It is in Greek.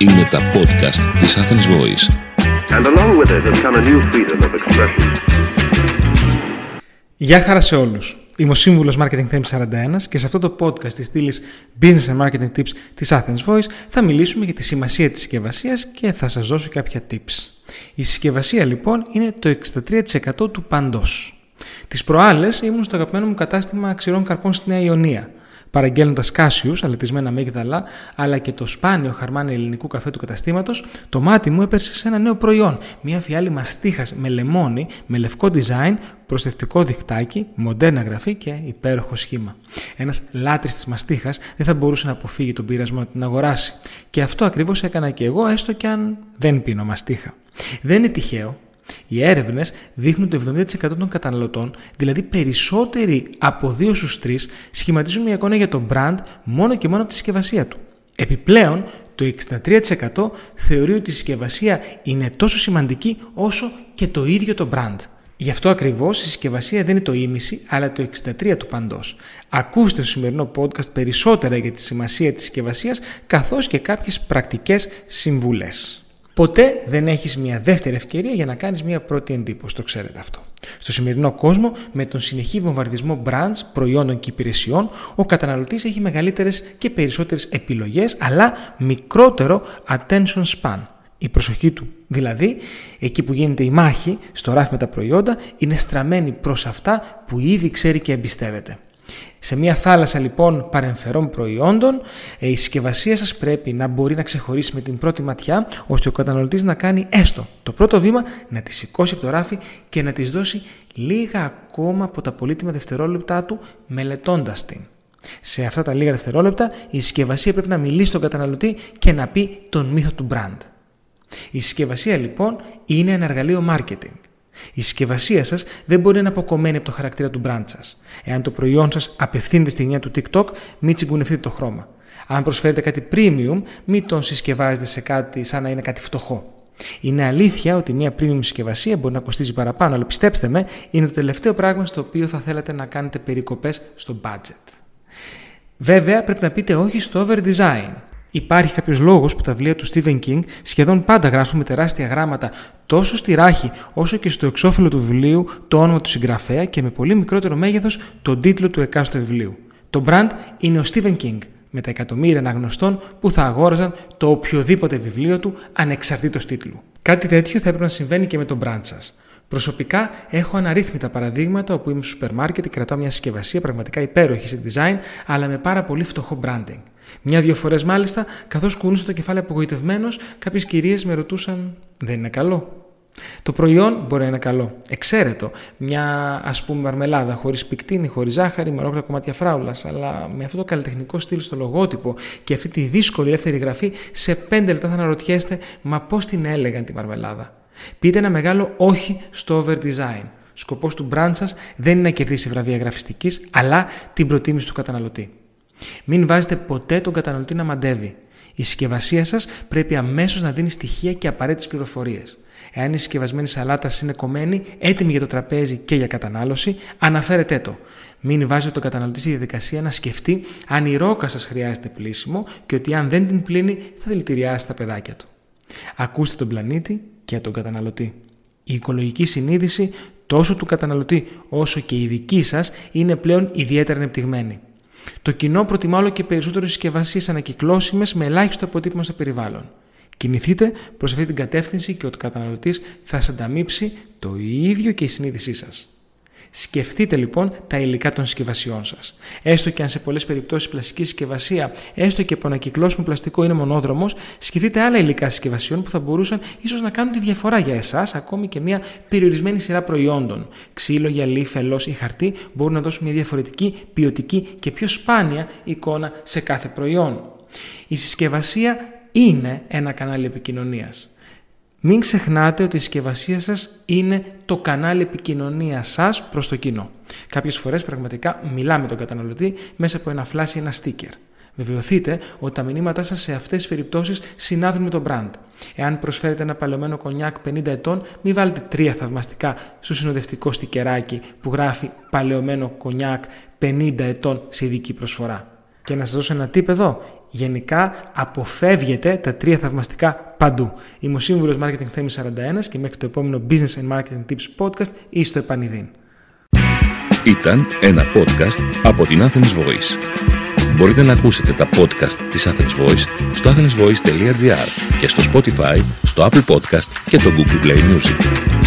Είναι τα podcast της Athens Voice. And along with it has come a new freedom of expression. Γεια χαρά σε όλους. Είμαι ο σύμβουλος Marketing Tips 41 και σε αυτό το podcast της στήλης Business and Marketing Tips της Athens Voice θα μιλήσουμε για τη σημασία της συσκευασίας και θα σας δώσω κάποια tips. Η συσκευασία λοιπόν είναι το 63% του παντός. Τις προάλλες ήμουν στο αγαπημένο μου κατάστημα ξηρών καρπών στη Νέα Ιωνία παραγγέλνοντα κάσιου, αλετισμένα αμύγδαλα, αλλά και το σπάνιο χαρμάνι ελληνικού καφέ του καταστήματος, το μάτι μου έπεσε σε ένα νέο προϊόν. Μια φιάλη μαστίχας με λεμόνι, με λευκό design, προσθετικό δικτάκι, μοντέρνα γραφή και υπέροχο σχήμα. Ένας λάτρης της μαστίχας δεν θα μπορούσε να αποφύγει τον πειρασμό να την αγοράσει. Και αυτό ακριβώς έκανα και εγώ, έστω και αν δεν πίνω μαστίχα. Δεν είναι τυχαίο οι έρευνες δείχνουν ότι το 70% των καταναλωτών, δηλαδή περισσότεροι από 2 στους 3, σχηματίζουν μια εικόνα για το brand μόνο και μόνο από τη συσκευασία του. Επιπλέον, το 63% θεωρεί ότι η συσκευασία είναι τόσο σημαντική όσο και το ίδιο το brand. Γι' αυτό ακριβώς η συσκευασία δεν είναι το ίμιση, αλλά το 63% του παντός. Ακούστε στο σημερινό podcast περισσότερα για τη σημασία της συσκευασίας, καθώς και κάποιες πρακτικές συμβουλές. Ποτέ δεν έχεις μια δεύτερη ευκαιρία για να κάνεις μια πρώτη εντύπωση, το ξέρετε αυτό. Στο σημερινό κόσμο, με τον συνεχή βομβαρδισμό brands, προϊόντων και υπηρεσιών, ο καταναλωτής έχει μεγαλύτερες και περισσότερες επιλογές, αλλά μικρότερο attention span. Η προσοχή του, δηλαδή, εκεί που γίνεται η μάχη, στο ράφι με τα προϊόντα, είναι στραμμένη προς αυτά που ήδη ξέρει και εμπιστεύεται. Σε μια θάλασσα λοιπόν παρεμφερών προϊόντων, ε, η συσκευασία σας πρέπει να μπορεί να ξεχωρίσει με την πρώτη ματιά, ώστε ο καταναλωτής να κάνει έστω το πρώτο βήμα, να τη σηκώσει από το ράφι και να της δώσει λίγα ακόμα από τα πολύτιμα δευτερόλεπτά του μελετώντας την. Σε αυτά τα λίγα δευτερόλεπτα η συσκευασία πρέπει να μιλήσει στον καταναλωτή και να πει τον μύθο του brand. Η συσκευασία λοιπόν είναι ένα εργαλείο marketing. Η συσκευασία σας δεν μπορεί να είναι αποκομμένη από το χαρακτήρα του brand σας. Εάν το προϊόν σας απευθύνεται στη γενιά του TikTok, μην τσιγκουνευτείτε το χρώμα. Αν προσφέρετε κάτι premium, μην τον συσκευάζετε σε κάτι σαν να είναι κάτι φτωχό. Είναι αλήθεια ότι μια premium συσκευασία μπορεί να κοστίζει παραπάνω, αλλά πιστέψτε με, είναι το τελευταίο πράγμα στο οποίο θα θέλατε να κάνετε περικοπές στο budget. Βέβαια, πρέπει να πείτε όχι στο over design. Υπάρχει κάποιος λόγος που τα βιβλία του Stephen King σχεδόν πάντα γράφουν με τεράστια γράμματα τόσο στη ράχη όσο και στο εξώφυλλο του βιβλίου το όνομα του συγγραφέα και με πολύ μικρότερο μέγεθος τον τίτλο του εκάστοτε βιβλίου. Το brand είναι ο Stephen King με τα εκατομμύρια αναγνωστών που θα αγόραζαν το οποιοδήποτε βιβλίο του ανεξαρτήτως τίτλου. Κάτι τέτοιο θα έπρεπε να συμβαίνει και με τον brand σας. Προσωπικά έχω αναρρύθμιτα παραδείγματα όπου είμαι στο σούπερ μάρκετ και κρατάω μια συσκευασία πραγματικά υπέροχη σε design αλλά με πάρα πολύ φτωχό branding. Μια-δύο φορές μάλιστα, καθώς κουνούσα το κεφάλι απογοητευμένος, κάποιες κυρίες με ρωτούσαν: Δεν είναι καλό; Το προϊόν μπορεί να είναι καλό. Εξαίρετο. Μια ας πούμε μαρμελάδα χωρίς πικτίνη, χωρίς ζάχαρη, με ολόκληρα κομμάτια φράουλας. Αλλά με αυτό το καλλιτεχνικό στυλ στο λογότυπο και αυτή τη δύσκολη ελεύθερη γραφή, σε πέντε λεπτά θα αναρωτιέστε: Μα πώς την έλεγαν τη μαρμελάδα; Πείτε ένα μεγάλο όχι στο over design. Σκοπός του brand σας δεν είναι να κερδίσει βραβεία γραφιστικής, αλλά την προτίμηση του καταναλωτή. Μην βάζετε ποτέ τον καταναλωτή να μαντεύει. Η συσκευασία σας πρέπει αμέσως να δίνει στοιχεία και απαραίτητες πληροφορίες. Εάν η συσκευασμένη σαλάτα είναι κομμένη, έτοιμη για το τραπέζι και για κατανάλωση, αναφέρετε το. Μην βάζετε τον καταναλωτή στη διαδικασία να σκεφτεί αν η ρόκα σας χρειάζεται πλήσιμο και ότι αν δεν την πλύνει θα δηλητηριάσει τα παιδάκια του. Ακούστε τον πλανήτη και τον καταναλωτή. Η οικολογική συνείδηση τόσο του καταναλωτή όσο και η δική σας είναι πλέον ιδιαίτερα ανεπτυγμένη. Το κοινό προτιμά όλο και περισσότερο συσκευασίες ανακυκλώσιμες με ελάχιστο αποτύπωμα στο περιβάλλον. Κινηθείτε προς αυτή την κατεύθυνση και ο καταναλωτής θα σας ανταμείψει το ίδιο και η συνείδησή σας. Σκεφτείτε λοιπόν τα υλικά των συσκευασιών σας. Έστω και αν σε πολλές περιπτώσεις πλαστική συσκευασία, έστω και από ανακυκλώσιμο πλαστικό είναι μονόδρομος, σκεφτείτε άλλα υλικά συσκευασιών που θα μπορούσαν ίσως να κάνουν τη διαφορά για εσάς, ακόμη και μια περιορισμένη σειρά προϊόντων. Ξύλο, γυαλί, φελός ή χαρτί μπορούν να δώσουν μια διαφορετική, ποιοτική και πιο σπάνια εικόνα σε κάθε προϊόν. Η συσκευασία είναι ένα κανάλι επικοινωνίας. Μην ξεχνάτε ότι η συσκευασία σας είναι το κανάλι επικοινωνίας σας προς το κοινό. Κάποιες φορές πραγματικά μιλάμε τον καταναλωτή μέσα από ένα flash ή ένα sticker. Βεβαιωθείτε ότι τα μηνύματά σας σε αυτές τις περιπτώσεις συνάδουν με το brand. Εάν προσφέρετε ένα παλαιωμένο κονιάκ 50 ετών, μην βάλετε τρία θαυμαστικά στο συνοδευτικό στικεράκι που γράφει παλαιωμένο κονιάκ 50 ετών σε ειδική προσφορά. Και να σας δώσω ένα tip εδώ. Γενικά αποφεύγετε τα τρία θαυμαστικά παντού. Είμαι ο σύμβουλος Marketing Theme 41 και μέχρι το επόμενο Business and Marketing Tips podcast ή στο επανειδήν. Ήταν ένα podcast από την Athens Voice. Μπορείτε να ακούσετε τα podcast της Athens Voice στο athensvoice.gr και στο Spotify, στο Apple Podcast και το Google Play Music.